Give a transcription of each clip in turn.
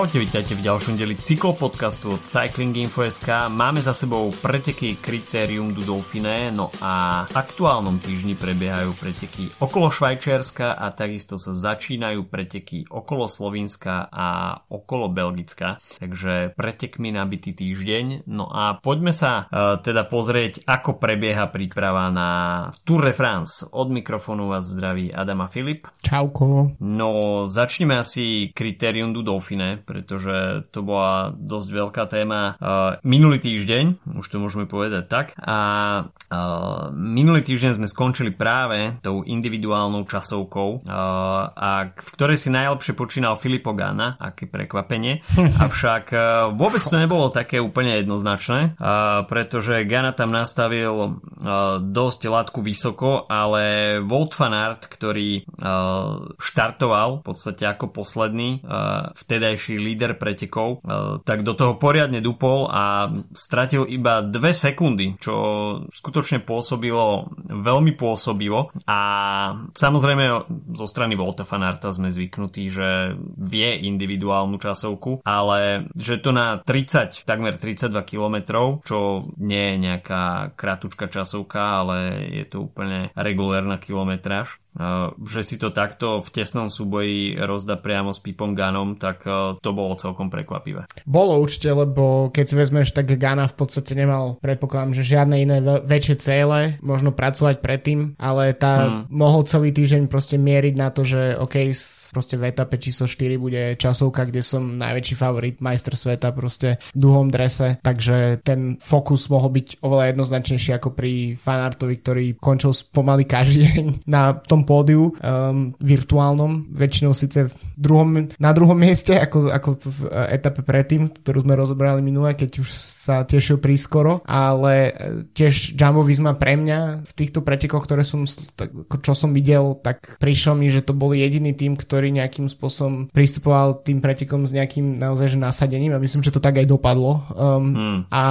Čaute, vítajte v ďalšom deli cyklopodcastu od Cycling Info.sk. Máme za sebou preteky Criterium du Dauphiné, no a v aktuálnom týždni prebiehajú preteky okolo Švajčiarska a takisto sa začínajú preteky okolo Slovenska a okolo Belgicka. Takže pretekmi nabitý týždeň. No a poďme sa uh, teda pozrieť, ako prebieha príprava na Tour de France. Od mikrofónu vás zdraví Adama Filip. Čauko. No, začneme asi Criterium du Dauphiné pretože to bola dosť veľká téma uh, minulý týždeň, už to môžeme povedať tak. A uh, minulý týždeň sme skončili práve tou individuálnou časovkou, uh, a v ktorej si najlepšie počínal Filipo Gana, aké prekvapenie. Avšak vôbec to nebolo také úplne jednoznačné, pretože Gana tam nastavil dosť látku vysoko, ale Wout van Aert, ktorý štartoval v podstate ako posledný, vtedajší líder pretekov, e, tak do toho poriadne dupol a stratil iba 2 sekundy, čo skutočne pôsobilo veľmi pôsobivo. A samozrejme zo strany Volta Fanarta sme zvyknutí, že vie individuálnu časovku, ale že to na 30, takmer 32 km, čo nie je nejaká kratučka časovka, ale je to úplne regulérna kilometráž že si to takto v tesnom súboji rozda priamo s Pipom Ganom, tak to bolo celkom prekvapivé. Bolo určite, lebo keď si vezmeš, tak Gana v podstate nemal, predpokladám, že žiadne iné väčšie cieľe, možno pracovať predtým, ale tá hmm. mohol celý týždeň proste mieriť na to, že OK, proste v etape číslo 4 bude časovka, kde som najväčší favorit majster sveta proste v duhom drese, takže ten fokus mohol byť oveľa jednoznačnejší ako pri fanartovi, ktorý končil pomaly každý deň na tom pódiu um, virtuálnom, väčšinou síce v druhom, na druhom mieste ako, ako v etape predtým, ktorú sme rozobrali minule, keď už sa tešil prískoro, ale e, tiež Jumbo Visma pre mňa v týchto pretekoch, ktoré som, čo som videl, tak prišlo mi, že to bol jediný tým, ktorý nejakým spôsobom pristupoval tým pretekom s nejakým naozaj že nasadením a myslím, že to tak aj dopadlo. Um, hmm. a,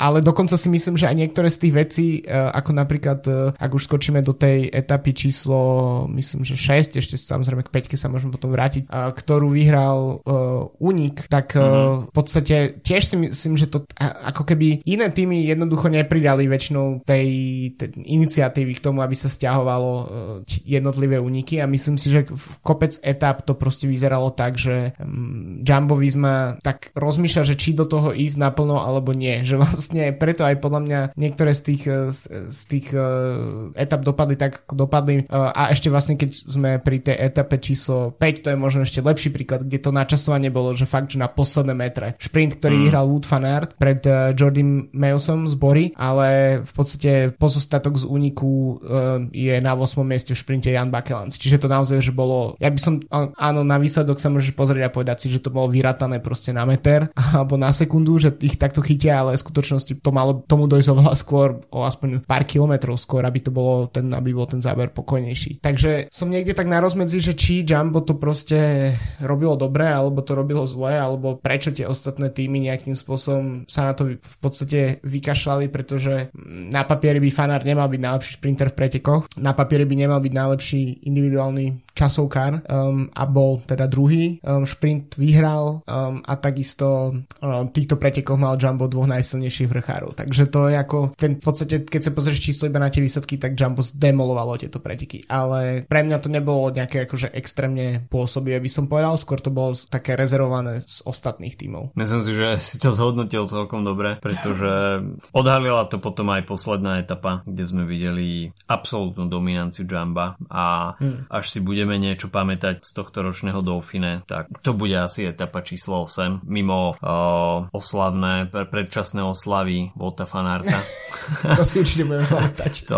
ale dokonca si myslím, že aj niektoré z tých vecí, uh, ako napríklad, uh, ak už skočíme do tej etapy číslo, myslím, že 6, ešte samozrejme k 5 sa môžeme potom vrátiť, ktorú vyhral uh, Unik, tak uh, hmm. v podstate tiež si myslím, že to ako keby iné týmy jednoducho nepridali väčšinou tej, tej iniciatívy k tomu, aby sa stiahovalo uh, jednotlivé úniky a myslím si, že v kopec et etap to proste vyzeralo tak, že um, Jumbo Visma tak rozmýšľa, že či do toho ísť naplno alebo nie. Že vlastne preto aj podľa mňa niektoré z tých, z, z tých etap dopadli tak, ako dopadli. Uh, a ešte vlastne keď sme pri tej etape číslo 5, to je možno ešte lepší príklad, kde to načasovanie bolo, že fakt, že na posledné metre. Šprint, ktorý mm. vyhral Wood van Aert pred uh, Jordan Mailsom z Bory, ale v podstate pozostatok z úniku uh, je na 8. mieste v šprinte Jan Bakelans. Čiže to naozaj, že bolo, ja by som áno, na výsledok sa môžeš pozrieť a povedať si, že to bolo vyratané proste na meter alebo na sekundu, že ich takto chytia, ale v skutočnosti to malo tomu dojsť oveľa skôr, o aspoň pár kilometrov skôr, aby to bolo ten, aby bol ten záber pokojnejší. Takže som niekde tak na rozmedzi, že či Jumbo to proste robilo dobre, alebo to robilo zle, alebo prečo tie ostatné týmy nejakým spôsobom sa na to v podstate vykašľali, pretože na papieri by Fanár nemal byť najlepší sprinter v pretekoch, na papieri by nemal byť najlepší individuálny časovkár um, a bol teda druhý. Um, šprint vyhral um, a takisto um, týchto pretekoch mal Jumbo dvoch najsilnejších vrchárov. Takže to je ako, ten, v podstate, keď sa pozrieš číslo iba na tie výsledky, tak Jumbo zdemolovalo tieto preteky. Ale pre mňa to nebolo nejaké akože extrémne pôsobivé, by som povedal, skôr to bolo také rezervované z ostatných tímov. Myslím si, že si to zhodnotil celkom dobre, pretože odhalila to potom aj posledná etapa, kde sme videli absolútnu dominanciu Jamba a hmm. až si budeme budeme niečo pamätať z tohto ročného Dauphine, tak to bude asi etapa číslo 8, mimo uh, oslavné, predčasné oslavy Volta Fanarta. to si určite budeme pamätať. to,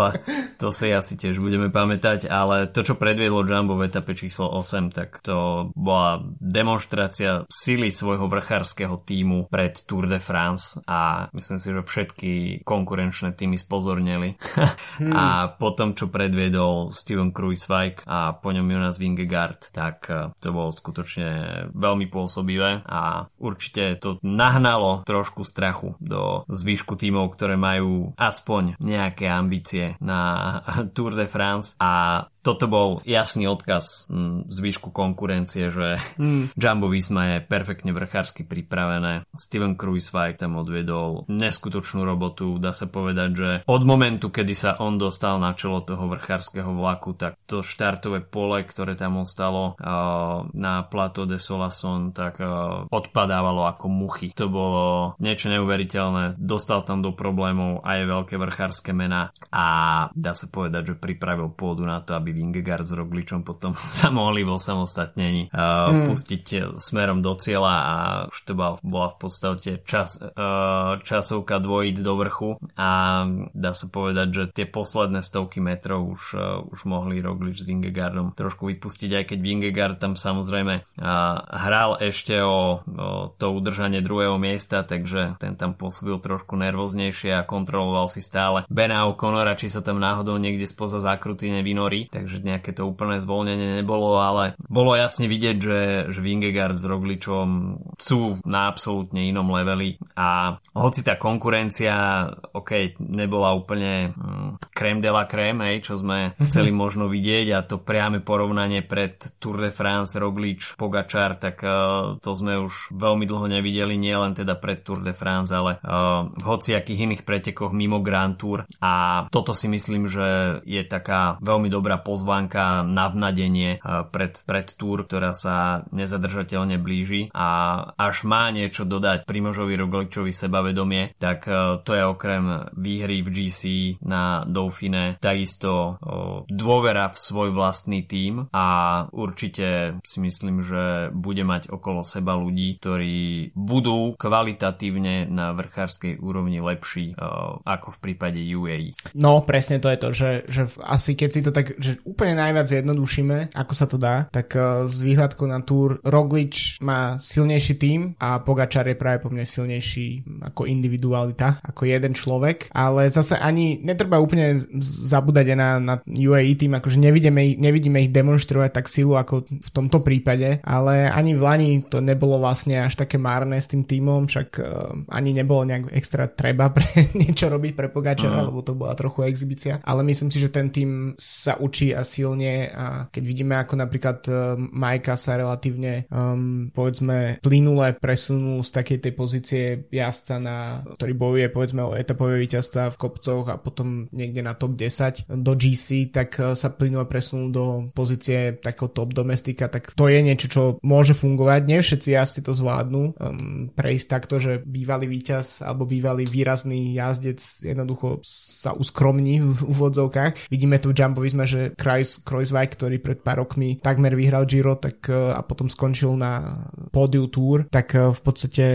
to si asi tiež budeme pamätať, ale to, čo predviedlo Jumbo v etape číslo 8, tak to bola demonstrácia sily svojho vrchárskeho týmu pred Tour de France a myslím si, že všetky konkurenčné týmy spozornili. hmm. A potom, čo predviedol Steven Kruiswijk a po ňom Jonas Vingegaard, tak eh, to bolo skutočne veľmi pôsobivé a určite to nahnalo trošku strachu do zvýšku tímov, ktoré majú aspoň nejaké ambície na Tour de France a toto bol jasný odkaz m, zvyšku konkurencie, že mm. Jumbo Visma je perfektne vrchársky pripravené. Steven Kruiswijk tam odviedol neskutočnú robotu, dá sa povedať, že od momentu, kedy sa on dostal na čelo toho vrchárskeho vlaku, tak to štartové pole, ktoré tam ostalo na Plato de Solason, tak odpadávalo ako muchy. To bolo niečo neuveriteľné. Dostal tam do problémov aj veľké vrchárske mená a dá sa povedať, že pripravil pôdu na to, aby Vingegaard s Rogličom potom sa mohli vo samostatnení uh, mm. pustiť smerom do cieľa a už to bola, bola v podstate čas, uh, časovka dvojíc do vrchu a dá sa povedať, že tie posledné stovky metrov už, uh, už mohli Roglič s Vingegaardom trošku vypustiť, aj keď Vingegaard tam samozrejme uh, hral ešte o, o to udržanie druhého miesta, takže ten tam pôsobil trošku nervóznejšie a kontroloval si stále Bena O'Connora, či sa tam náhodou niekde spoza zákruty nevynorí, takže nejaké to úplné zvolnenie nebolo, ale bolo jasne vidieť, že, že Vingegaard s Rogličom sú na absolútne inom leveli a hoci tá konkurencia ok, nebola úplne mm, crème de la crème, hej, čo sme chceli možno vidieť a to priame porovnanie pred Tour de France Roglič Pogačar, tak uh, to sme už veľmi dlho nevideli, nielen teda pred Tour de France, ale uh, v hociakých iných pretekoch mimo Grand Tour a toto si myslím, že je taká veľmi dobrá pozvánka na vnadenie uh, pred, pred Tour, ktorá sa nezadržateľne blíži a až má niečo dodať Primožovi Rogličovi sebavedomie, tak uh, to je okrem výhry v GC na Dauphine takisto uh, dôvera v svoj vlastný tím a určite si myslím, že bude mať okolo seba ľudí, ktorí budú kvalitatívne na vrchárskej úrovni lepší ako v prípade UAE. No, presne to je to, že, že asi keď si to tak, že úplne najviac zjednodušíme, ako sa to dá, tak z výhľadku na túr Roglič má silnejší tým a Pogačar je práve po mne silnejší ako individualita, ako jeden človek, ale zase ani netreba úplne zabúdať na, na UAE tým, akože nevidíme, nevidíme ich demonstrovať tak silu ako v tomto prípade, ale ani v Lani to nebolo vlastne až také márne s tým týmom, však uh, ani nebolo nejak extra treba pre niečo robiť pre Pogačara, uh-huh. lebo to bola trochu exhibícia, ale myslím si, že ten tým sa učí a silne a keď vidíme ako napríklad uh, Majka sa relatívne um, povedzme plynule presunul z takej tej pozície jazdca na, ktorý bojuje povedzme o etapové víťazstva v kopcoch a potom niekde na top 10 do GC, tak uh, sa plynule presunul do pozície takého top domestika, tak to je niečo, čo môže fungovať. Nie všetci jazdci to zvládnu um, prejsť takto, že bývalý víťaz alebo bývalý výrazný jazdec jednoducho sa uskromní v úvodzovkách. Vidíme tu v Jumbovizme, že Kreis, Kreuzweig, ktorý pred pár rokmi takmer vyhral Giro tak, uh, a potom skončil na pódiu Tour, tak uh, v podstate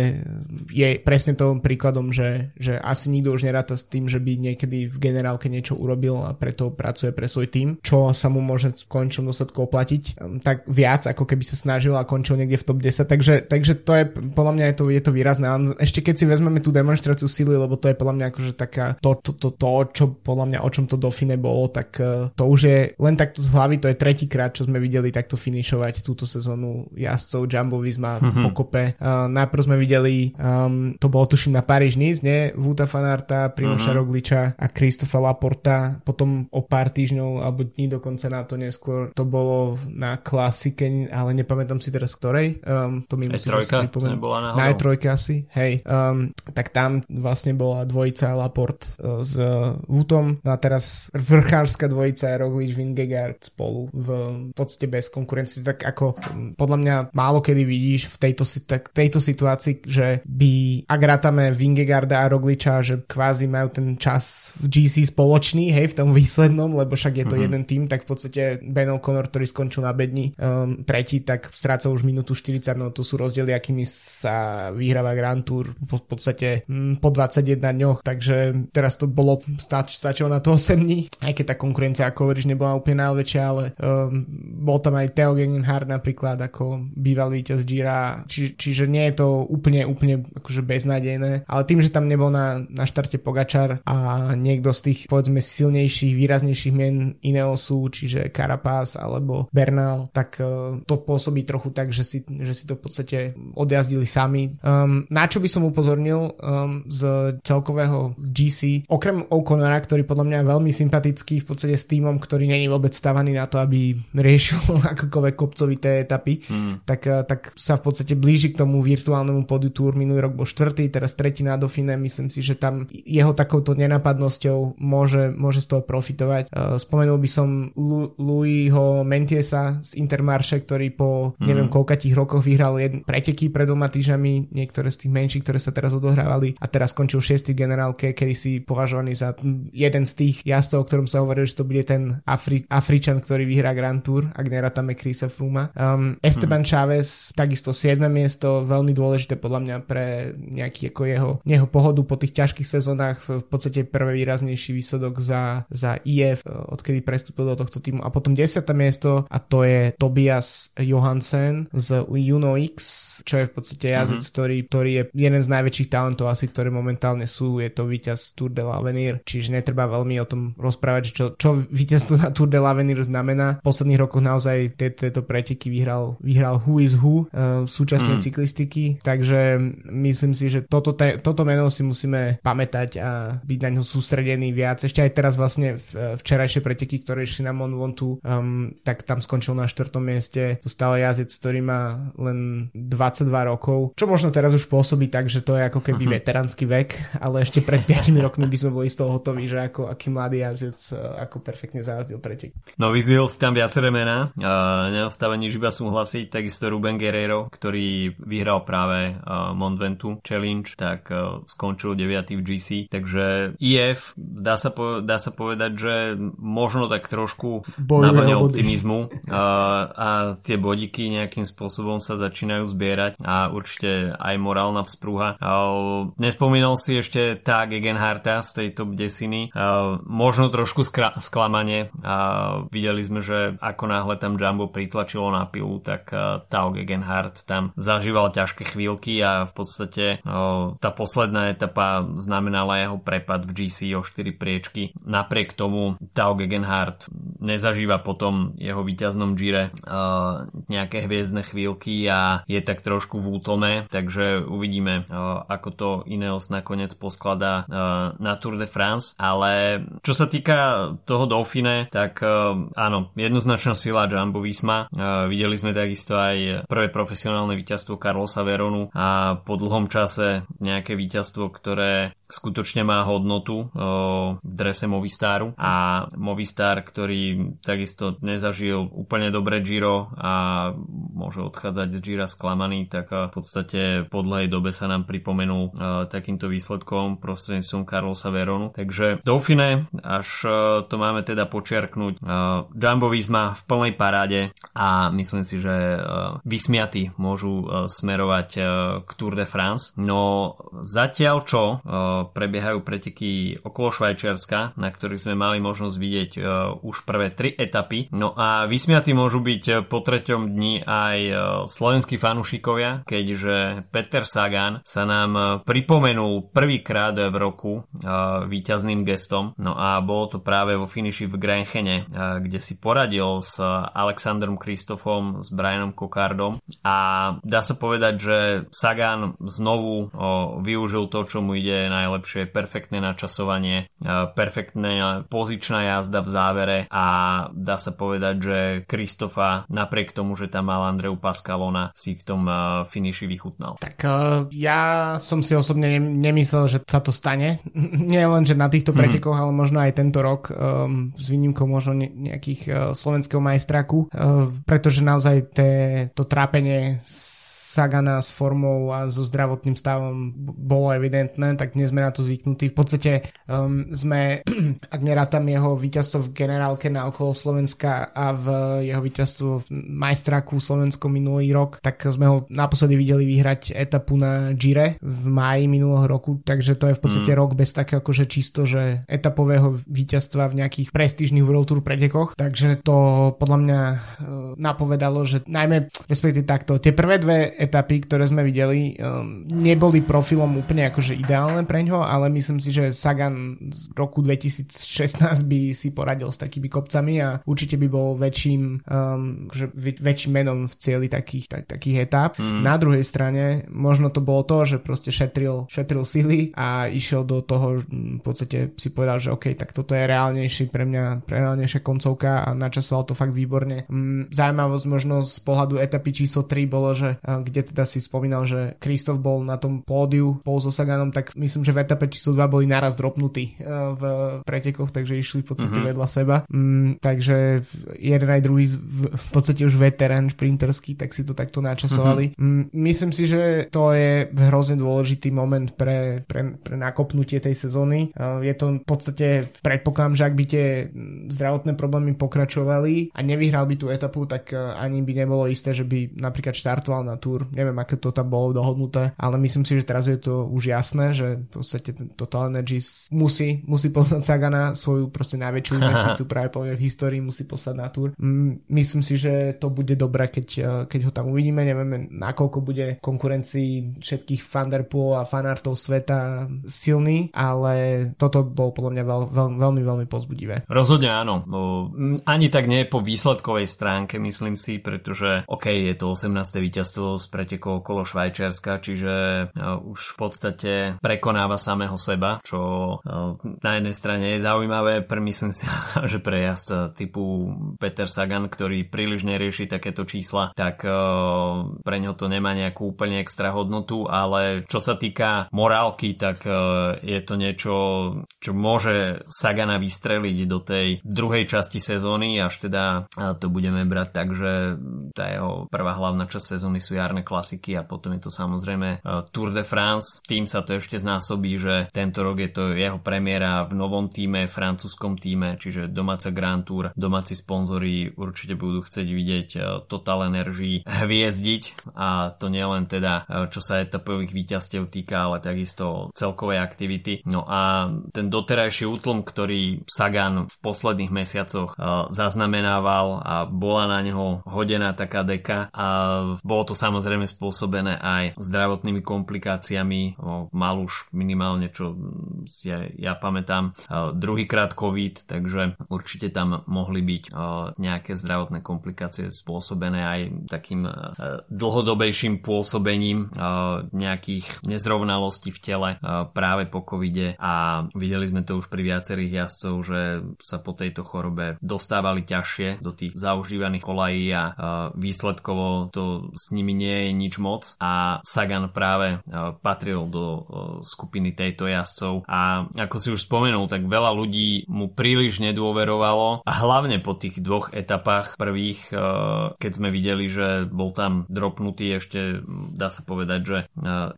je presne to príkladom, že, že asi nikto už neráta s tým, že by niekedy v generálke niečo urobil a preto pracuje pre svoj tým, čo sa mu môže v končnom dôsledku oplatiť, um, tak viac ako keby sa snažil a končil niekde v top 10, takže, takže to je, podľa mňa je to, je to výrazné. A ešte keď si vezmeme tú demonstráciu sily, lebo to je podľa mňa akože taká, to, to, to, to čo podľa mňa o čom to Dauphine bolo, tak to už je len takto z hlavy, to je tretíkrát, čo sme videli takto finišovať túto sezónu jazdcov Jumbo Visma mm-hmm. pokope. Uh, najprv sme videli, um, to bolo tuším na Paríž Nice, nie? Vuta Fanarta, Primoša mm-hmm. Rogliča a Kristofa Laporta. Potom o pár týždňov alebo dní dokonca na to neskôr to bolo na klasike, ale nepamätám si teraz ktorej. Um, to mi musí trojka, nebola náhodou. Na trojka asi, hej. Um, tak tam vlastne bola dvojica Laport uh, s uh, Vutom. No a teraz vrchárska dvojica Roglič Vingegaard spolu v, podstate bez konkurencie. Tak ako um, podľa mňa málo kedy vidíš v tejto, tak, tejto situácii, že by, ak rátame Vingegaarda a Rogliča, že kvázi majú ten čas v GC spoločný, hej, v tom výslednom, lebo však je to mm-hmm. jeden tým, tak v podstate Ben O'Connor, ktorý skončil na bedni um, tretí, tak stráca už minútu 40, no to sú rozdiely, akými sa vyhráva Grand Tour v podstate um, po 21 dňoch, takže teraz to bolo, stač, stačilo na to 8 dní, aj keď tá konkurencia, ako hovoríš, nebola úplne najväčšia, ale um, bol tam aj Theo Gegenhardt napríklad, ako bývalý víťaz Gira, či, čiže nie je to úplne, úplne akože beznádejné, ale tým, že tam nebol na, na štarte Pogačar a niekto z tých povedzme silnejších, výraznejších mien Ineosu, čiže Carapaz alebo Bernal, tak uh, to pôsobí trochu tak, že si, že si to v podstate odjazdili sami. Um, na čo by som upozornil um, z celkového GC, okrem O'Connora, ktorý podľa mňa je veľmi sympatický v podstate s týmom, ktorý není vôbec stavaný na to, aby riešil akokoľvek kopcovité etapy, mm. tak, tak sa v podstate blíži k tomu virtuálnemu podiu Tour. Minulý rok bol štvrtý, teraz tretí na Dauphine. Myslím si, že tam jeho takouto nenapadnosťou môže, môže z toho profitovať. Spomenul by som Lu- Louisho Mentiesa z Intermarše, ktorý po mm. neviem koľkatých rokoch vyhral jedn, preteky pred dvoma týždňami, niektoré z tých menších, ktoré sa teraz odohrávali a teraz skončil 6. generálke, kedy si považovaný za jeden z tých jazdcov, o ktorom sa hovorí, že to bude ten Afri- Afričan, ktorý vyhrá Grand Tour, ak nerátame Chrisa Froome. Um, Esteban hmm. Chávez, takisto 7. miesto, veľmi dôležité podľa mňa pre nejaký ako jeho, jeho pohodu po tých ťažkých sezónach, v podstate prvý výraznejší výsledok za, za IF, odkedy prestúpil do tohto týmu. A potom 10. miesto a to je Tobias Johansen z Uno X, čo je v podstate jazdec, mm-hmm. ktorý, ktorý je jeden z najväčších talentov asi, ktoré momentálne sú, je to víťaz Tour de l'Avenir, čiže netreba veľmi o tom rozprávať, čo, čo víťazstvo na Tour de l'Avenir znamená. V posledných rokoch naozaj tieto preteky vyhral, vyhral Who is Who uh, súčasnej mm. cyklistiky, takže myslím si, že toto, te, toto meno si musíme pamätať a byť na ňo sústredený viac. Ešte aj teraz vlastne v, včerajšie preteky, ktoré išli na Mont Ventoux, um, tak tam skončil na štvrtom mieste. To stále jazdec, ktorý má len 22 rokov, čo možno teraz už pôsobí tak, že to je ako keby uh-huh. veteránsky vek, ale ešte pred 5 rokmi by sme boli z toho hotoví, že ako aký mladý jazdec e, ako perfektne zajazdil pretek. No vyzvihol si tam viaceré mená, uh, neostáva nič iba súhlasiť, takisto Ruben Guerrero, ktorý vyhral práve Mont Ventoux Challenge, tak uh, skončil 9. v GC, takže IF dá sa, po, dá sa povedať, že možno tak trošku naplne optimizmu uh, a tie bodiky nejakým spôsobom sa začínajú zbierať a určite aj morálna vzprúha. Nespomínal si ešte tá Gegenharta z tej top desiny. Možno trošku skra- sklamanie. Videli sme, že ako náhle tam Jumbo pritlačilo na pilu, tak Tao Gegenhart tam zažíval ťažké chvíľky a v podstate tá posledná etapa znamenala jeho prepad v GC o 4 priečky. Napriek tomu Tao Gegenhart nezažíva potom jeho víťaznom Gire nejaké hviezdne chvíľky a je tak trošku v útlme, takže uvidíme, ako to Ineos nakoniec poskladá na Tour de France, ale čo sa týka toho Dauphine, tak áno, jednoznačná sila Jumbo Visma. Videli sme takisto aj prvé profesionálne víťazstvo Carlosa Veronu a po dlhom čase nejaké víťazstvo, ktoré skutočne má hodnotu v drese Movistaru a Movistar, ktorý takisto nezažil úplne dobre Giro a môže odchádzať z Gira sklamaný, tak v podstate po dlhej dobe sa nám pripomenul uh, takýmto výsledkom prostredníctvom Carlosa Veronu. Takže Dauphine, až to máme teda počiarknúť, Jumbo Visma v plnej paráde a myslím si, že uh, vysmiatí môžu uh, smerovať uh, k Tour de France. No zatiaľ čo prebiehajú preteky okolo Švajčiarska, na ktorých sme mali možnosť vidieť už prvé tri etapy. No a vysmiatí môžu byť po treťom dni aj slovenskí fanúšikovia, keďže Peter Sagan sa nám pripomenul prvýkrát v roku víťazným gestom. No a bolo to práve vo finiši v Grenchene, kde si poradil s Alexandrom Kristofom, s Brianom Kokardom a dá sa povedať, že Sagan znovu využil to, čo mu ide najlepšie, perfektné načasovanie, uh, perfektná pozičná jazda v závere a dá sa povedať, že Kristofa napriek tomu, že tam mal Andreu Pascalona si v tom uh, finiši vychutnal. Tak uh, ja som si osobne nemyslel, že sa to stane. Nie len, že na týchto hmm. pretekoch, ale možno aj tento rok um, s výnimkou možno nejakých slovenského majstraku, uh, pretože naozaj te, to trápenie Sagana s formou a so zdravotným stavom bolo evidentné, tak dnes sme na to zvyknutí. V podstate um, sme, ak nerátam jeho víťazstvo v generálke na okolo Slovenska a v jeho víťazstvo v majstraku Slovensko minulý rok, tak sme ho naposledy videli vyhrať etapu na Gire v máji minulého roku, takže to je v podstate mm. rok bez takého akože čisto, že etapového víťazstva v nejakých prestížnych World Tour pretekoch, takže to podľa mňa uh, napovedalo, že najmä, respektíve takto, tie prvé dve etapy, ktoré sme videli, um, neboli profilom úplne akože ideálne pre ňo, ale myslím si, že Sagan z roku 2016 by si poradil s takými kopcami a určite by bol väčším, um, že väčším menom v cieli takých, tak, takých etap. Mm. Na druhej strane možno to bolo to, že proste šetril, šetril sily a išiel do toho, v podstate si povedal, že OK, tak toto je reálnejší pre mňa, pre reálnejšia koncovka a načasoval to fakt výborne. Mm, zaujímavosť možno z pohľadu etapy číslo 3 bolo, že kde teda si spomínal, že Kristof bol na tom pódiu spolu so Saganom, tak myslím, že v etape číslo 2 boli naraz dropnutí v pretekoch, takže išli v podstate mm-hmm. vedľa seba. Mm, takže jeden aj druhý v podstate už veterán šprinterský, tak si to takto načasovali. Mm-hmm. Mm, myslím si, že to je hrozne dôležitý moment pre, pre, pre nakopnutie tej sezóny. Je to v podstate, predpokladám, že ak by tie zdravotné problémy pokračovali a nevyhral by tú etapu, tak ani by nebolo isté, že by napríklad štartoval na túr. Neviem, aké to tam bolo dohodnuté, ale myslím si, že teraz je to už jasné, že v podstate Total Energies musí, musí poznať Sagana svoju proste najväčšiu investíciu práve poviem v histórii musí poslať na túr. Mm, myslím si, že to bude dobré, keď, eh, keď ho tam uvidíme. Nevieme, nakoľko bude konkurencii všetkých Thunderpool a fanartov sveta silný, ale toto bol podľa mňa veľ, veľ, veľmi, veľmi pozbudivé. Rozhodne áno. Ani tak nie po výsledkovej stránke, myslím si, pretože OK, je to 18. víťazstvo z pretekov okolo Švajčiarska, čiže eh, už v podstate prekonáva samého seba, čo eh, na jednej strane je zaujímavé, pre myslím si, že pre jazdca typu Peter Sagan, ktorý príliš nerieši takéto čísla, tak uh, pre ňo to nemá nejakú úplne extra hodnotu, ale čo sa týka morálky, tak je to niečo, čo môže Sagana vystreliť do tej druhej časti sezóny, až teda to budeme brať tak, že tá jeho prvá hlavná časť sezóny sú jarné klasiky a potom je to samozrejme uh, Tour de France. Tým sa to ešte znásobí, že tento rok je to jeho premiéra v novom týme, francúzskom týme, čiže domáca Grand Tour, domáci sponzori určite budú chcieť vidieť e, Total Energy hviezdiť a to nielen teda e, čo sa etapových víťazstiev týka, ale takisto celkovej aktivity. No a ten doterajší útlom, ktorý Sagan v posledných mesiacoch e, zaznamenával a bola na neho hodená taká deka a bolo to samozrejme spôsobené aj zdravotnými komplikáciami. Mal už minimálne, čo si ja, ja pamätám, druhýkrát COVID, takže určite tam mohli byť nejaké zdravotné komplikácie spôsobené aj takým dlhodobejším pôsobením nejakých nezrovnalostí v tele práve po covide a videli sme to už pri viacerých jazdcov, že sa po tejto chorobe dostávali ťažšie do tých zaužívaných kolají a výsledkovo to s nimi nie je nič moc a Sagan práve patril do skupiny tejto jazdcov a ako si už spomenul, tak veľa ľudí mu príliš nedôverovalo a hlavne po tých dvoch etapách prvých, eh, keď sme videli, že bol tam dropnutý ešte, dá sa povedať, že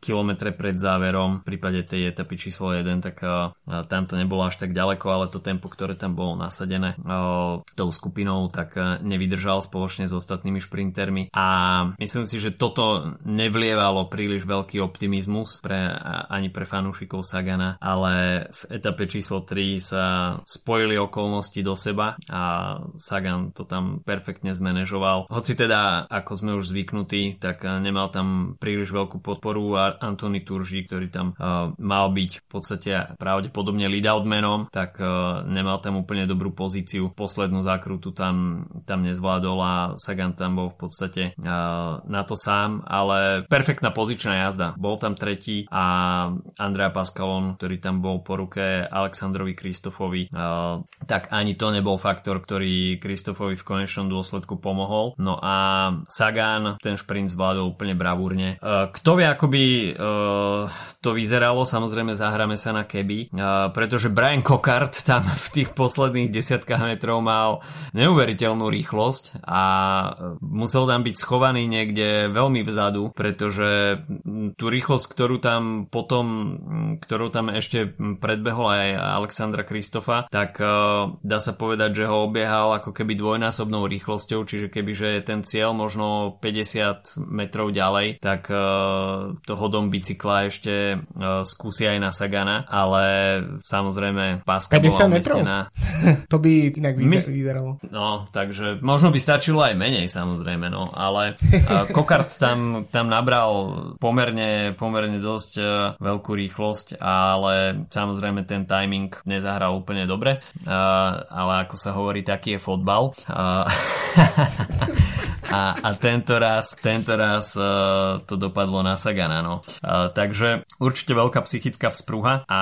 kilometre pred záverom, v prípade tej etapy číslo 1, tak tam to nebolo až tak ďaleko, ale to tempo, ktoré tam bolo nasadené tou skupinou, tak nevydržal spoločne s ostatnými šprintermi a myslím si, že toto nevlievalo príliš veľký optimizmus pre, ani pre fanúšikov Sagana, ale v etape číslo 3 sa spojili okolnosti do seba a Sagan to tam perfektne zmanéžoval. Hoci teda, ako sme už zvyknutí, tak eh, nemal tam príliš veľkú podporu a Antony Turži, ktorý tam uh, mal byť v podstate pravdepodobne lead outmanom, tak uh, nemal tam úplne dobrú pozíciu. Poslednú zákrutu tam, tam nezvládol a Sagan tam bol v podstate uh, na to sám, ale perfektná pozičná jazda. Bol tam tretí a Andrea Pascalon, ktorý tam bol po ruke Aleksandrovi Kristofovi, tak ani to nebol faktor, ktorý Kristofovi v konečnom dôsledku pomohol. No a Sagan ten šprint zvládol úplne bravúrne. Uh, kto vie, ako by uh, to vyzeralo, samozrejme zahráme sa na keby, uh, pretože Brian Cockart tam v tých posledných desiatkách metrov mal neuveriteľnú rýchlosť a musel tam byť schovaný niekde veľmi vzadu, pretože tú rýchlosť, ktorú tam potom, ktorú tam ešte predbehol aj Alexandra Kristofa, tak uh, dá sa povedať, že ho obiehal ako keby dvojnásobnou rýchlosťou, čiže keby že je ten cieľ možno 50 metrov ďalej, tak uh, to hodom bicykla ešte uh, skúsi aj na Sagana, ale samozrejme páska 50 bola metrov? to by inak vyzeralo. No, takže možno by stačilo aj menej samozrejme, no, ale uh, Kokart tam, tam nabral pomerne, pomerne dosť uh, veľkú rýchlosť, ale samozrejme ten timing nezahral úplne dobre, uh, ale ako sa hovorí, taký je fotbal. A, a tento raz, tento raz uh, to dopadlo na Sagana. No. Uh, takže určite veľká psychická vzpruha a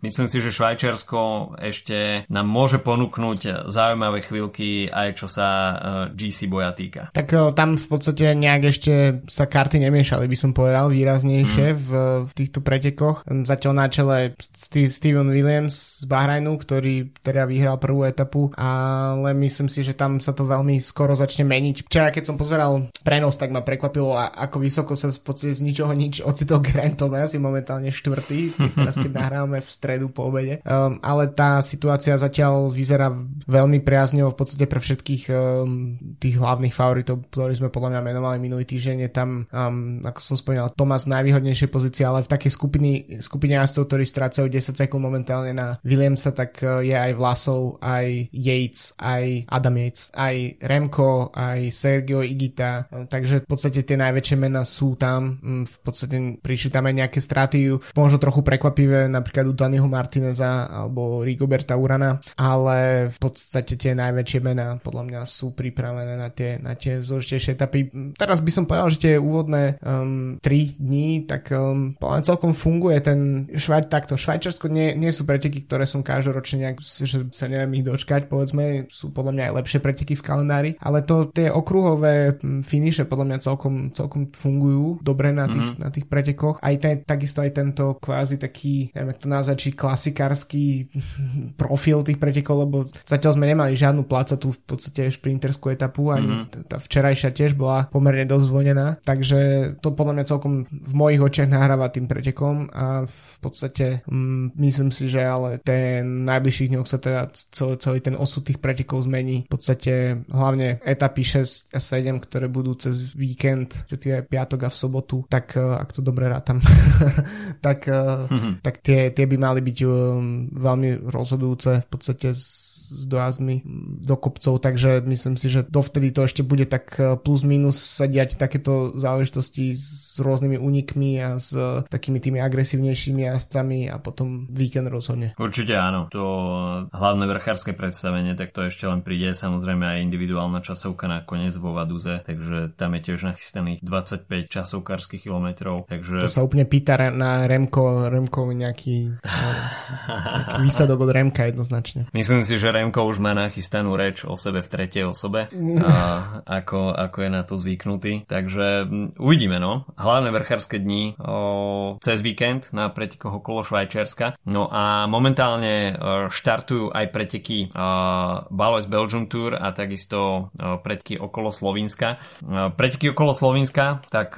myslím si, že Švajčiarsko ešte nám môže ponúknuť zaujímavé chvíľky aj čo sa uh, GC boja týka. Tak uh, tam v podstate nejak ešte sa karty nemiešali, by som povedal, výraznejšie mm. v, v týchto pretekoch. Zatiaľ na čele St- Steven Williams z Bahrajnu, ktorý teda vyhral prvú etapu, ale myslím si, že tam sa to veľmi skoro začne meniť. Včera včera, keď som pozeral prenos, tak ma prekvapilo, ako vysoko sa v podstate z ničoho nič ocitol Granton. Ja si momentálne štvrtý, teraz keď nahrávame v stredu po obede. Um, ale tá situácia zatiaľ vyzerá veľmi priaznevo v podstate pre všetkých um, tých hlavných favoritov, ktorí sme podľa mňa menovali minulý týždeň. Je tam, um, ako som spomínal, Tomas najvýhodnejšej pozície, ale v takej skupiny, skupine jazdcov, ktorí strácajú 10 sekúnd momentálne na Williamsa, tak uh, je aj Vlasov, aj Yates, aj Adam Yates, aj Remko, aj Ser Sergio Igita, takže v podstate tie najväčšie mená sú tam, mm, v podstate prišli tam aj nejaké straty, možno trochu prekvapivé, napríklad u Daniho Martineza alebo Rigoberta Urana, ale v podstate tie najväčšie mená podľa mňa sú pripravené na tie, na tie zložitejšie etapy. Teraz by som povedal, že tie úvodné um, 3 dní, tak um, podľa celkom funguje ten Švajč, takto, Švajčarsko nie, nie sú preteky, ktoré som každoročne nejak, že sa neviem ich dočkať, povedzme, sú podľa mňa aj lepšie preteky v kalendári, ale to tie okruh okruhové finiše podľa mňa celkom, celkom fungujú dobre na tých, mm-hmm. na tých pretekoch. Aj ten, takisto aj tento kvázi taký, neviem, jak to nazvať, či klasikársky profil tých pretekov, lebo zatiaľ sme nemali žiadnu tu v podstate šprinterskú etapu, ani mm-hmm. tá včerajšia tiež bola pomerne dosť zvonená, takže to podľa mňa celkom v mojich očiach nahráva tým pretekom a v podstate mm, myslím si, že ale ten najbližších dňoch sa teda celý, celý ten osud tých pretekov zmení. V podstate hlavne etapy 6 a 7, ktoré budú cez víkend, že tie piatok a v sobotu, tak eh, ak to dobre rátam, tak, mm-hmm. tak tie, tie by mali byť um, veľmi rozhodujúce v podstate z s dojazdmi do kopcov, takže myslím si, že dovtedy to ešte bude tak e, plus minus sa diať takéto záležitosti s rôznymi únikmi a s takými tými agresívnejšími jazdcami a potom víkend rozhodne. Určite áno, to hlavné vrchárske predstavenie, tak to ešte len príde, samozrejme aj individuálna časovka na koniec vo Vaduze, takže tam je tiež nachystaných 25 časovkárskych kilometrov, takže... To sa úplne pýta na Remko, Remko nejaký, nejaký výsadok od Remka jednoznačne. Myslím si, že Remko už má nachystanú reč o sebe v tretej osobe, a ako, ako je na to zvyknutý. Takže uvidíme, no. Hlavné vrchárske dni o, cez víkend na pretekoch okolo Švajčiarska. No a momentálne štartujú aj preteky Balois Belgium Tour a takisto preteky okolo Slovenska. Preteky okolo Slovenska, tak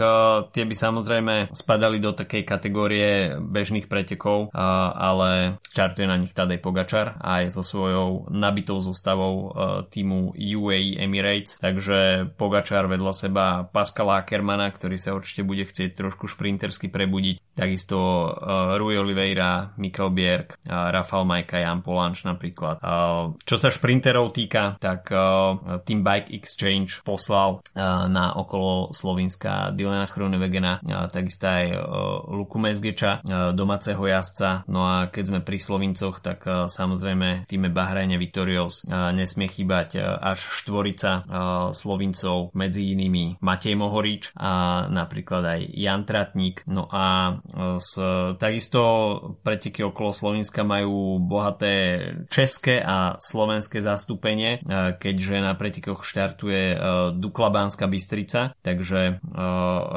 tie by samozrejme spadali do takej kategórie bežných pretekov, ale štartuje na nich Tadej Pogačar aj so svojou nabitou zostavou e, týmu UAE Emirates, takže Pogačar vedľa seba Pascala Ackermana, ktorý sa určite bude chcieť trošku šprintersky prebudiť, takisto e, Rui Oliveira, Mikel Bierk, Rafal Majka, Jan Polanč napríklad. E, čo sa šprinterov týka, tak Team Bike Exchange poslal na okolo Slovenska Dylana Chronewegena, takisto aj Luku Mezgeča, domáceho jazdca. No a keď sme pri Slovincoch, tak samozrejme v týme Bahrajne Vitorios nesmie chýbať až štvorica Slovincov, medzi inými Matej Mohorič a napríklad aj Jan Tratník. No a z, takisto preteky okolo Slovenska majú bohaté české a slovenské zastúpenie, keďže na pretekoch štartuje Dukla Bystrica, takže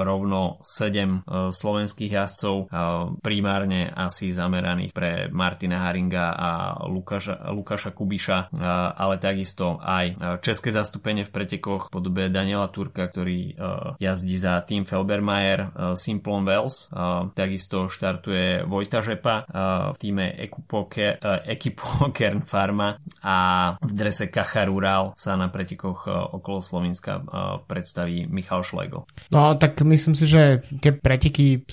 rovno 7 slovenských jazdcov primárne asi zameraných pre Martina Haringa a Lukáša, Lukáša Kuby Kubiša, ale takisto aj české zastúpenie v pretekoch v podobe Daniela Turka, ktorý jazdí za tým Felbermayer Simplon Wells. Takisto štartuje Vojta Žepa v týme Equipo Kern Pharma a v drese Kacha Rural sa na pretekoch okolo Slovenska predstaví Michal Šlego. No tak myslím si, že tie preteky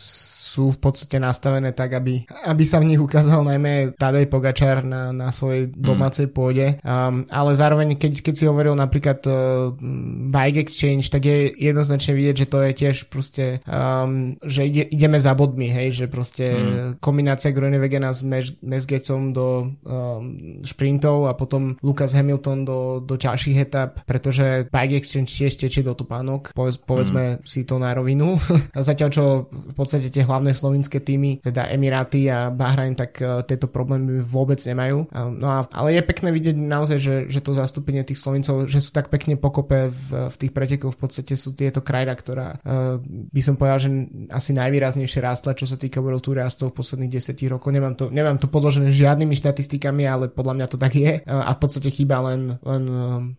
sú v podstate nastavené tak, aby, aby sa v nich ukázal najmä Tadej Pogačar na, na svojej hmm. domácej mm. pôde. Um, ale zároveň, keď, keď si hovoril napríklad uh, Bike Exchange, tak je jednoznačne vidieť, že to je tiež proste, um, že ide, ideme za bodmi, hej, že proste mm. kombinácia Groenewegena s Mesgecom do um, šprintov a potom Lucas Hamilton do, do ťažších etap, pretože Bike Exchange tiež tečie do topánok, Povedz, povedzme mm. si to na rovinu. a zatiaľ, čo v podstate tie hlavné slovinské týmy, teda Emiráty a Bahrain, tak uh, tieto problémy vôbec nemajú. No a, ale je pekné vidieť naozaj, že, že to zastúpenie tých Slovincov, že sú tak pekne pokope v, v tých pretekoch, v podstate sú tieto krajina, ktorá uh, by som povedal, že asi najvýraznejšie rástla, čo sa týka World Tour v posledných 10 rokov. Nemám to, nemám to podložené žiadnymi štatistikami, ale podľa mňa to tak je uh, a v podstate chýba len, len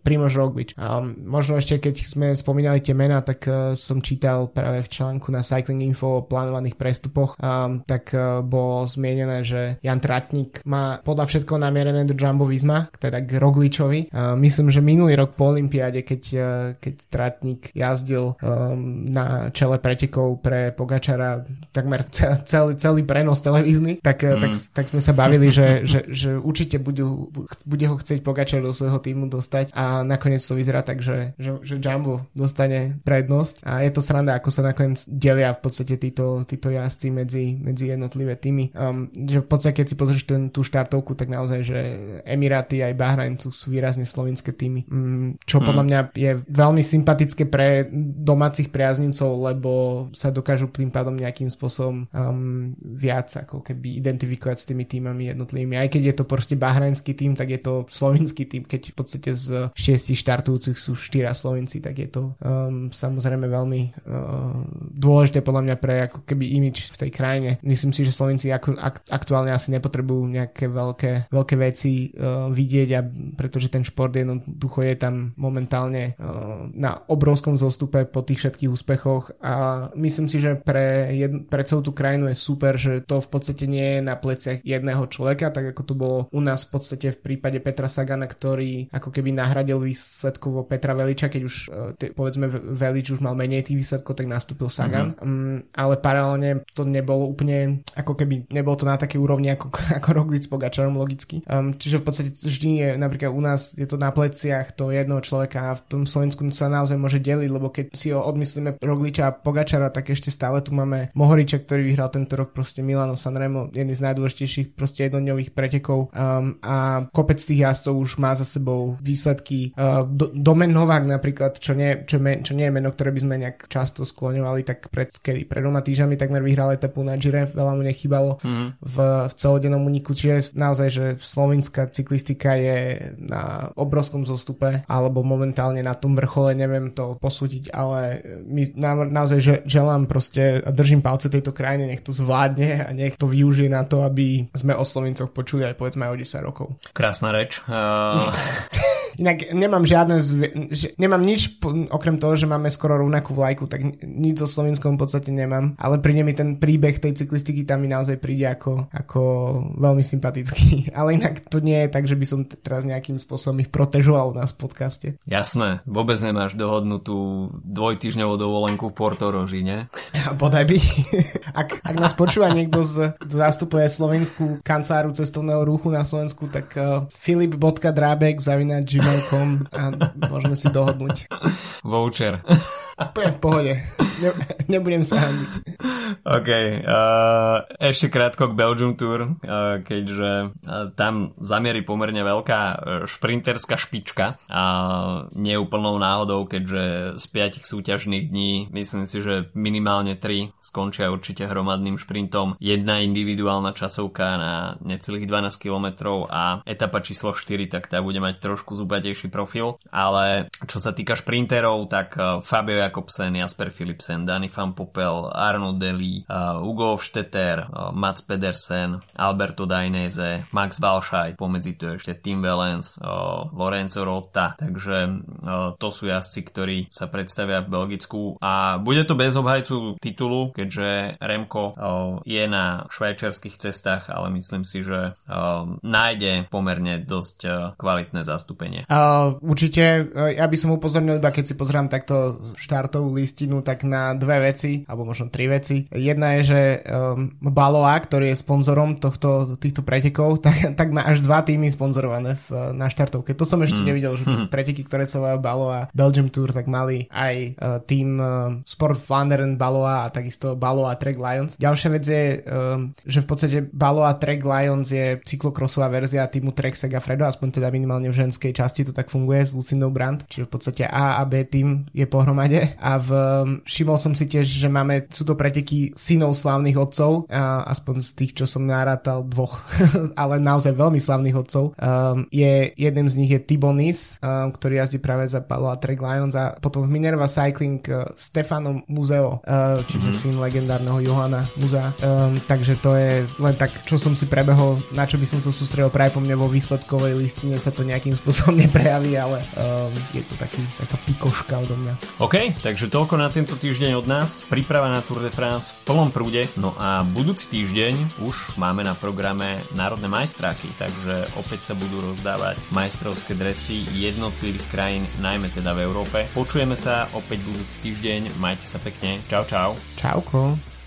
Primož Roglič. Um, možno ešte, keď sme spomínali tie mená, tak som čítal práve v článku na Cycling Info o plánovaných prestupoch, um, tak uh, bolo zmienené, že Jan Tratník má podľa všetko namierené do Jumbo Visma, teda k Rogličovi. Uh, myslím, že minulý rok po Olympiáde, keď, uh, keď Tratník jazdil um, na čele pretekov pre Pogačara takmer celý, celý prenos televízny, tak, mm. tak, tak sme sa bavili, že, že, že určite budú, bude ho chcieť Pogačar do svojho týmu dostať a nakoniec to vyzerá tak, že, že, že Jumbo dostane prednosť a je to sranda, ako sa nakoniec delia v podstate títo, títo jazdci medzi, medzi jednotlivé týmy. Um, že v podstate, keď si pozrieš ten, tú štartovku, tak naozaj, že Emiráty aj Bahrajn sú, sú výrazne slovinské týmy. Um, čo mm. podľa mňa je veľmi sympatické pre domácich priaznincov, lebo sa dokážu tým pádom nejakým spôsobom um, viac ako keby identifikovať s tými týmami jednotlivými. Aj keď je to proste bahrajnský tým, tak je to slovinský tým. Keď v podstate z šiestich štartujúcich sú štyria Slovinci, tak je to um, samozrejme veľmi uh, dôležité podľa mňa pre ako keby imič v tej krajine. Myslím si, že Slovenci ako, ak, aktuálne asi nepotrebujú nejaké veľké, veľké veci uh, vidieť, a pretože ten šport jednoducho je tam momentálne uh, na obrovskom zostupe po tých všetkých úspechoch a myslím si, že pre, jed, pre celú tú krajinu je super, že to v podstate nie je na pleciach jedného človeka, tak ako to bolo u nás v podstate v prípade Petra Sagana, ktorý ako keby nahradil výsledkovo Petra Veliča, keď už uh, povedzme Velič už mal menej tých výsledkov, tak nastúpil Sagan. Mm-hmm. Um, ale paralelne to nebolo úplne, ako keby nebolo to na takej úrovni ako, ako Roglic s Pogačarom logicky. Um, čiže v podstate vždy je, napríklad u nás je to na pleciach to jedného človeka a v tom Slovensku sa naozaj môže deliť, lebo keď si ho odmyslíme Rogliča a Pogačara, tak ešte stále tu máme Mohoriča, ktorý vyhral tento rok proste Milano Sanremo, jedný z najdôležitejších proste jednodňových pretekov um, a kopec tých jazdcov už má za sebou výsledky. Uh, do, Domen Novák napríklad, čo nie, čo, me, čo nie je meno, ktoré by sme nejak často skloňovali, tak pred, kedy, pred dvoma týždňami takmer vyhral etapu na Gire, veľa mu nechybalo mm-hmm. v, v celodennom uniku, čiže naozaj, že slovenská cyklistika je na obrovskom zostupe, alebo momentálne na tom vrchole, neviem to posúdiť, ale my na, naozaj že, želám proste a držím palce tejto krajine, nech to zvládne a nech to využije na to, aby sme o Slovencoch počuli aj povedzme aj o 10 rokov. Krásna reč. Uh... Inak nemám žiadne, že, nemám nič okrem toho, že máme skoro rovnakú vlajku, tak nič so Slovenskom v podstate nemám, ale príde mi ten príbeh tej cyklistiky tam mi naozaj príde ako, ako veľmi sympatický. Ale inak to nie je tak, že by som teraz nejakým spôsobom ich protežoval nás v podcaste. Jasné, vôbec nemáš dohodnutú dvojtyžňovú dovolenku v Porto Roži, ne? Ja, bodaj by. ak, ak nás počúva niekto z, z zástupuje Slovensku kanceláru cestovného ruchu na Slovensku, tak uh, filip.drábek zavinač gmail.com a môžeme si dohodnúť. Voucher. Úplne v pohode. Ne, nebudem sa hambiť. OK. Uh, ešte krátko k Belgium Tour, uh, keďže uh, tam zamierí pomerne veľká šprinterská špička a neúplnou náhodou, keďže z piatich súťažných dní myslím si, že minimálne tri skončia určite hromadným šprintom. Jedna individuálna časovka na necelých 12 km a etapa číslo 4, tak tá bude mať trošku zubatejší profil. Ale čo sa týka šprinterov, tak Fabio Jakobsen, Jasper Philipsen, Dani van Poppel, Arno Deli, Ugo Stetter, uh, Mats Pedersen, Alberto Dainese, Max Walscheid, pomedzi to ešte Tim uh, Lorenzo Rotta, takže to sú jazdci, ktorí sa predstavia v Belgicku a bude to bez obhajcu titulu, keďže Remko je na švajčiarských cestách, ale myslím si, že nájde pomerne dosť kvalitné zastúpenie. Určite, ja by som upozornil iba keď si pozrám takto štát štartovú listinu, tak na dve veci, alebo možno tri veci. Jedna je, že um, Baloa, ktorý je sponzorom tohto, týchto pretekov, tak, tak má až dva týmy sponzorované v, na štartovke. To som ešte mm. nevidel, že mm. preteky, ktoré sa volajú Baloa Belgium Tour, tak mali aj uh, tým uh, Sport Flandern Baloa a takisto Baloa Track Lions. Ďalšia vec je, um, že v podstate Baloa Track Lions je cyklokrosová verzia týmu Trek Segafredo, aspoň teda minimálne v ženskej časti to tak funguje s Lucindou Brand, čiže v podstate A a B tým je pohromade. A v, um, všimol som si tiež, že máme, sú to preteky synov slávnych otcov, a aspoň z tých, čo som narátal dvoch, ale naozaj veľmi slávnych otcov. Um, je, jedným z nich je Tibonis, um, ktorý jazdí práve za Palo a Trek Lions a potom v Minerva Cycling uh, Stefano Muzeo, uh, čiže mm-hmm. syn legendárneho Johana Muzea. Um, takže to je len tak, čo som si prebehol, na čo by som sa sústredil práve po mne vo výsledkovej listine sa to nejakým spôsobom neprejaví, ale um, je to taký, taká pikoška odo mňa. OK, takže toľko na tento týždeň od nás. Príprava na Tour de France v plnom prúde. No a budúci týždeň už máme na programe Národné majstráky, takže opäť sa budú rozdávať majstrovské dresy jednotlivých krajín, najmä teda v Európe. Počujeme sa opäť budúci týždeň, majte sa pekne. Čau, čau. Čauko.